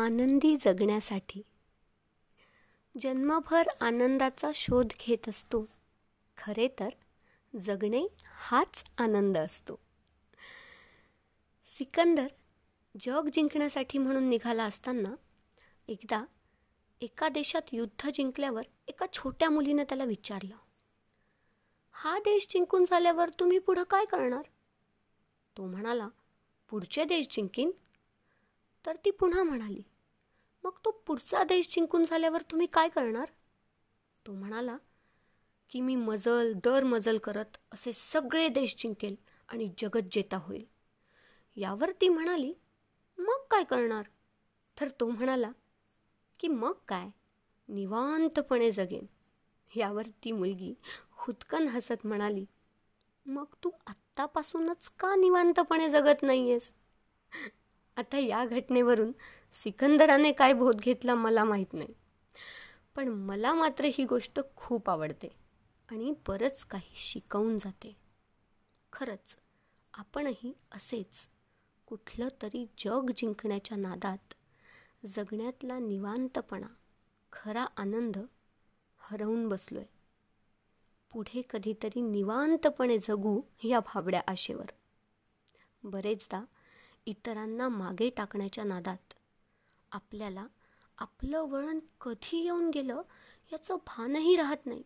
आनंदी जगण्यासाठी. जन्मभर आनंदाचा शोध घेत असतो. खरे तर जगणे हाच आनंद असतो. सिकंदर जग जिंकण्यासाठी म्हणून निघाला असताना एकदा एका देशात युद्ध जिंकल्यावर एका छोट्या मुलीनं त्याला विचारलं हा देश जिंकून झाल्यावर तुम्ही पुढं काय करणार? तो म्हणाला पुढचे देश जिंकीन तर ती पुन्हा म्हणाली मग तो पुढचा देश जिंकून झाल्यावर तुम्ही काय करणार? तो म्हणाला की मी मजल दर मजल करत असे सगळे देश जिंकेल आणि जगत जेता होईल. यावर ती म्हणाली मग काय करणार? तर तो म्हणाला की मग काय? निवांतपणे जगेन. यावर ती मुलगी खुदकन हसत म्हणाली मग तू आत्तापासूनच का निवांतपणे जगत नाहीयेस? आता या घटनेवरून सिकंदराने काय बोध घेतला मला माहीत नाही. पण मला मात्र ही गोष्ट खूप आवडते आणि बरंच काही शिकवून जाते. खरंच आपणही असेच कुठलं तरी जग जिंकण्याच्या नादात जगण्यातला निवांतपणा खरा आनंद हरवून बसलोय. पुढे कधीतरी निवांतपणे जगू या भाबड्या आशेवर. बरेचदा इतरांना मागे टाकण्याच्या नादात. आपल्याला आपलं वळण कधी येऊन गेलं याचं भानही राहत नाही.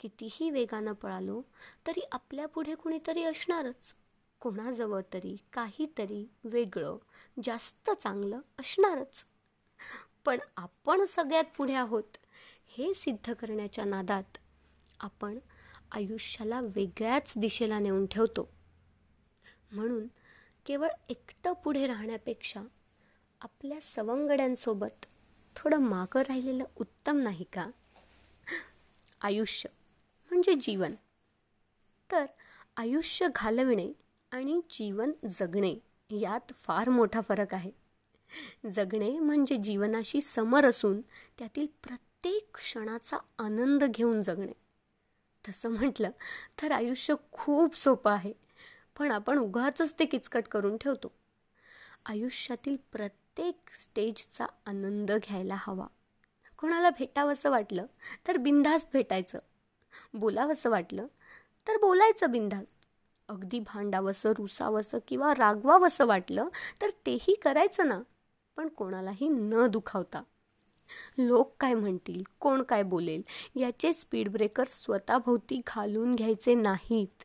कितीही वेगानं पळालो तरी आपल्या पुढे कुणीतरी असणारच. कोणाजवळ तरी काहीतरी वेगळं जास्त चांगलं असणारच. पण आपण सगळ्यात पुढे आहोत हे सिद्ध करण्याच्या नादात. आपण आयुष्याला वेगळ्याच दिशेला नेऊन ठेवतो. म्हणून केवळ एकटं पुढे राहण्यापेक्षा आपल्या सवंगड्यांसोबत थोडं मागं राहिलेलं उत्तम नाही का? आयुष्य म्हणजे जीवन. तर आयुष्य घालविणे आणि जीवन जगणे यात फार मोठा फरक आहे. जगणे म्हणजे जीवनाशी समर असून त्यातील प्रत्येक क्षणाचा आनंद घेऊन जगणे. तसं म्हटलं तर आयुष्य खूप सोपं आहे. पण आपण उगाच ते किचकट करून ठेवतो. आयुष्यातील प्रत्येक स्टेजचा आनंद घ्यायला हवा. कोणाला भेटावंसं वाटलं तर बिंधास्त भेटायचं. बोलावंसं वाटलं तर बोलायचं बिंधास्त अगदी भांडावंसं रुसावंसं किंवा रागवावंसं वाटलं तर तेही करायचं ना. पण कोणालाही न दुखावता. लोक काय म्हणतील कोण काय बोलेल याचे स्पीड ब्रेकर स्वतःभोवती घालून घ्यायचे नाहीत.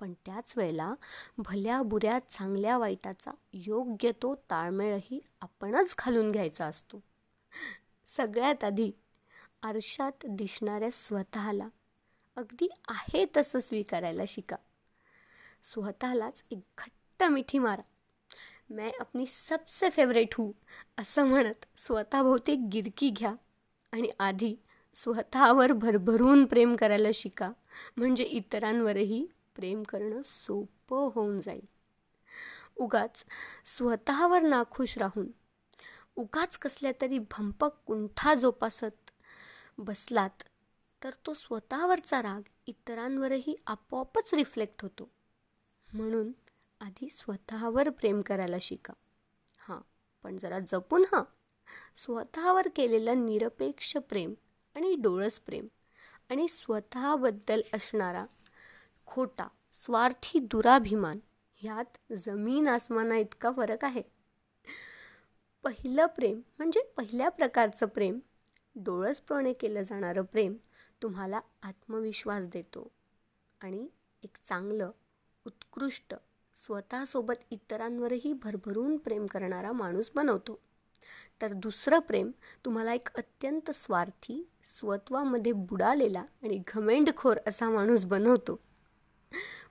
पण त्याच वेळेला भल्या बुऱ्या चांगल्या वाईटाचा योग्य तो ताळमेळही आपणच घालून घ्यायचा असतो. सगळ्यात आधी आरशात दिसणाऱ्या स्वतःला अगदी आहे तसं स्वीकारायला शिका. स्वतःलाच एक घट्ट मिठी मारा. मैं अपनी सबसे फेवरेट हूँ असं म्हणत स्वतःभोवती गिरकी घ्या आणि आधी स्वतःवर भरभरून प्रेम करायला शिका. म्हणजे इतरांवरही प्रेम करणं सोपं होऊन जाईल. उगाच स्वतःवर नाखुश राहून उगाच कसल्या तरी भंपक कुंठा जोपासत बसलात तर तो स्वतःवरचा राग इतरांवरही आपोआपच रिफ्लेक्ट होतो. म्हणून आधी स्वतःवर प्रेम करायला शिका. हां पण जरा जपून हां. स्वतःवर केलेलं निरपेक्ष प्रेम आणि डोळस प्रेम आणि स्वतःबद्दल असणारा खोटा स्वार्थी दुराभिमान ह्यात जमीन आसमाना इतका फरक आहे. पहिलं प्रेम म्हणजे पहिल्या प्रकारचं प्रेम. डोळसपणे केलं जाणारं प्रेम तुम्हाला आत्मविश्वास देतो. आणि एक चांगलं उत्कृष्ट स्वतःसोबत इतरांवरही भरभरून प्रेम करणारा माणूस बनवतो. तर दुसरं प्रेम तुम्हाला एक अत्यंत स्वार्थी स्वत्वामध्ये बुडालेला आणि घमेंडखोर असा माणूस बनवतो.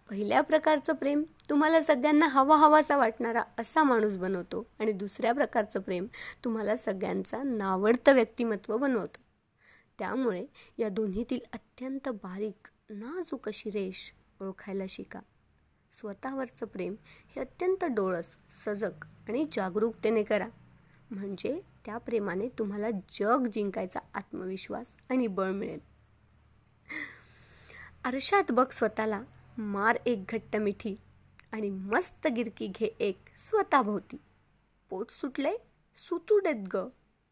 पहिल्या प्रकारचं प्रेम तुम्हाला सगळ्यांना हवा हवासा वाटणारा असा माणूस बनवतो आणि दुसऱ्या प्रकारचं प्रेम तुम्हाला सगळ्यांचा नावडतं व्यक्तिमत्व बनवतं. त्यामुळे या दोन्हीतील अत्यंत बारीक नाजूक अशी रेष ओळखायला शिका. स्वतःवरचं प्रेम हे अत्यंत डोळस सजग आणि जागरूकतेने करा. म्हणजे त्या प्रेमाने तुम्हाला जग जिंकायचा आत्मविश्वास आणि बळ मिळेल. आरशात बघ स्वतःला मार एक घट्ट मिठी आणि मस्त गिरकी घे एक स्वतःभोवती. पोट सुटले सुतू देत ग.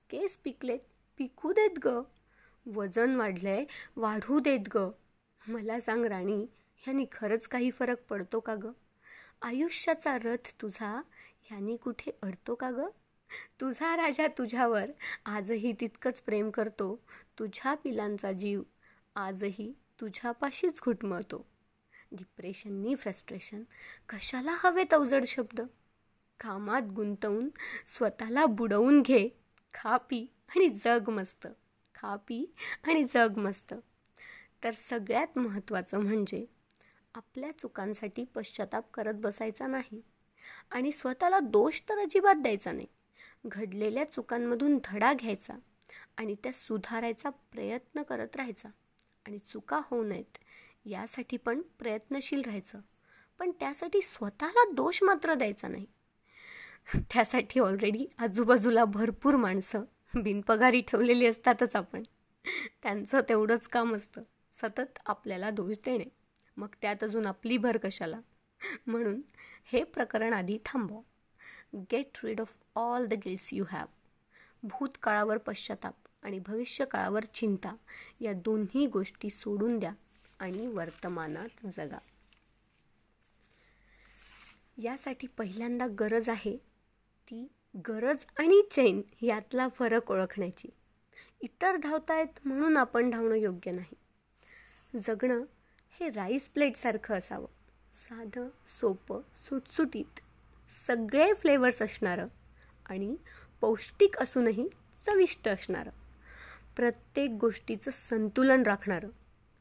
केस पिकलेत पिकू देत ग. वजन वाढलंय वाढू देत ग. मला सांग राणी ह्यानी खरंच काही फरक पडतो का ग? आयुष्याचा रथ तुझा ह्यानी कुठे अडतो का ग? तुझा राजा तुझ्यावर आजही तितकंच प्रेम करतो. तुझ्या पिलांचा जीव आजही तुझ्यापाशीच घुटमळतो. डिप्रेशननी फ्रस्ट्रेशन कशाला हवेत अवजड शब्द? कामात गुंतवून स्वतःला बुडवून घे. खा पी आणि जग मस्त. खा पी आणि जग मस्त. तर सगळ्यात महत्त्वाचं म्हणजे आपल्या चुकांसाठी पश्चाताप करत बसायचा नाही. आणि स्वतःला दोष तर अजिबात द्यायचा नाही. घडलेल्या चुकांमधून धडा घ्यायचा आणि त्या सुधारायचा प्रयत्न करत राहायचा. आणि चुका होऊ नयेत. यासाठी पण प्रयत्नशील राहायचं. पण त्यासाठी स्वतःला दोष मात्र द्यायचा नाही. त्यासाठी ऑलरेडी आजूबाजूला भरपूर माणसं बिनपगारी ठेवलेली असतातच आपण. त्यांचं तेवढंच काम असतं. सतत आपल्याला दोष देणे. मग त्यात अजून आपली भर कशाला? म्हणून हे प्रकरण आधी थांबवा. Get rid of all the guilts you have भूतकाळावर पश्चाताप आणि भविष्यकाळावर चिंता या दोन्ही गोष्टी सोडून द्या. आणि वर्तमानात जगा. यासाठी पहिल्यांदा गरज आहे ती गरज आणि चैन यातला फरक ओळखण्याची. इतर धावतायत म्हणून आपण धावणं योग्य नाही. जगणं हे राईस प्लेटसारखं असावं. साधं सोपं सुटसुटीत सगळे फ्लेवर्स असणारं आणि पौष्टिक असूनही चविष्ट असणारं. प्रत्येक गोष्टीचं संतुलन राखणारं.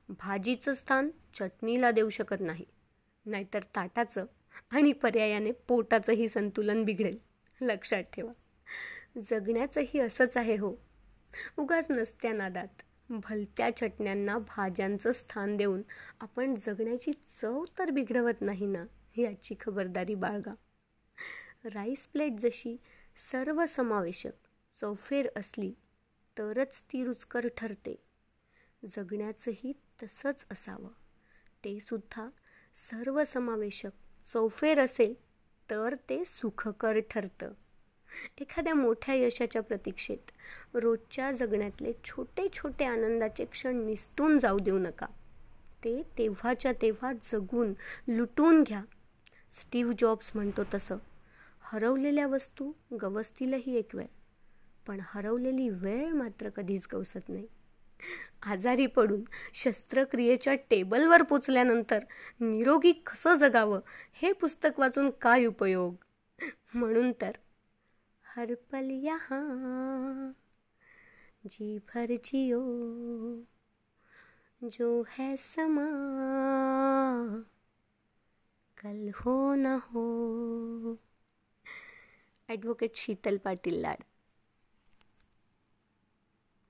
भाजीचं स्थान चटणीला देऊ शकत नाही. नाहीतर ताटाचं आणि पर्यायाने पोटाचंही संतुलन बिघडेल. लक्षात ठेवा. जगण्याचंही असंच आहे हो. उगाच नसत्या नादात. भलत्या चटण्यांना भाज्यांचं स्थान देऊन आपण जगण्याची चव तर बिघडवत नाही ना याची खबरदारी बाळगा. राईस प्लेट जशी सर्वसमावेशक चौफेर असली तरच ती रुचकर ठरते. जगण्याचंही तसंच असावं. ते सुद्धा सर्वसमावेशक चौफेर असेल तर ते सुखकर ठरतं. एखाद्या मोठ्या यशाच्या प्रतीक्षेत रोजच्या जगण्यातले छोटे छोटे आनंदाचे क्षण निसटून जाऊ देऊ नका. ते तेव्हाच्या तेव्हा जगून लुटून घ्या. स्टीव्ह जॉब्स म्हणतो तसं. हरवलेल्या वस्तू गवसतीलही एक वेळ पण हरवलेली वेळ मात्र कधीच गवसत नाही. आजारी पडून शस्त्रक्रियेच्या टेबलवर पोचल्यानंतर निरोगी कसं जगावं हे पुस्तक वाचून काय उपयोग? म्हणून तर हरपल यहाँ जी भर जियो जो है समा कल हो न हो। ॲडव्होकेट शीतल पाटील लाड.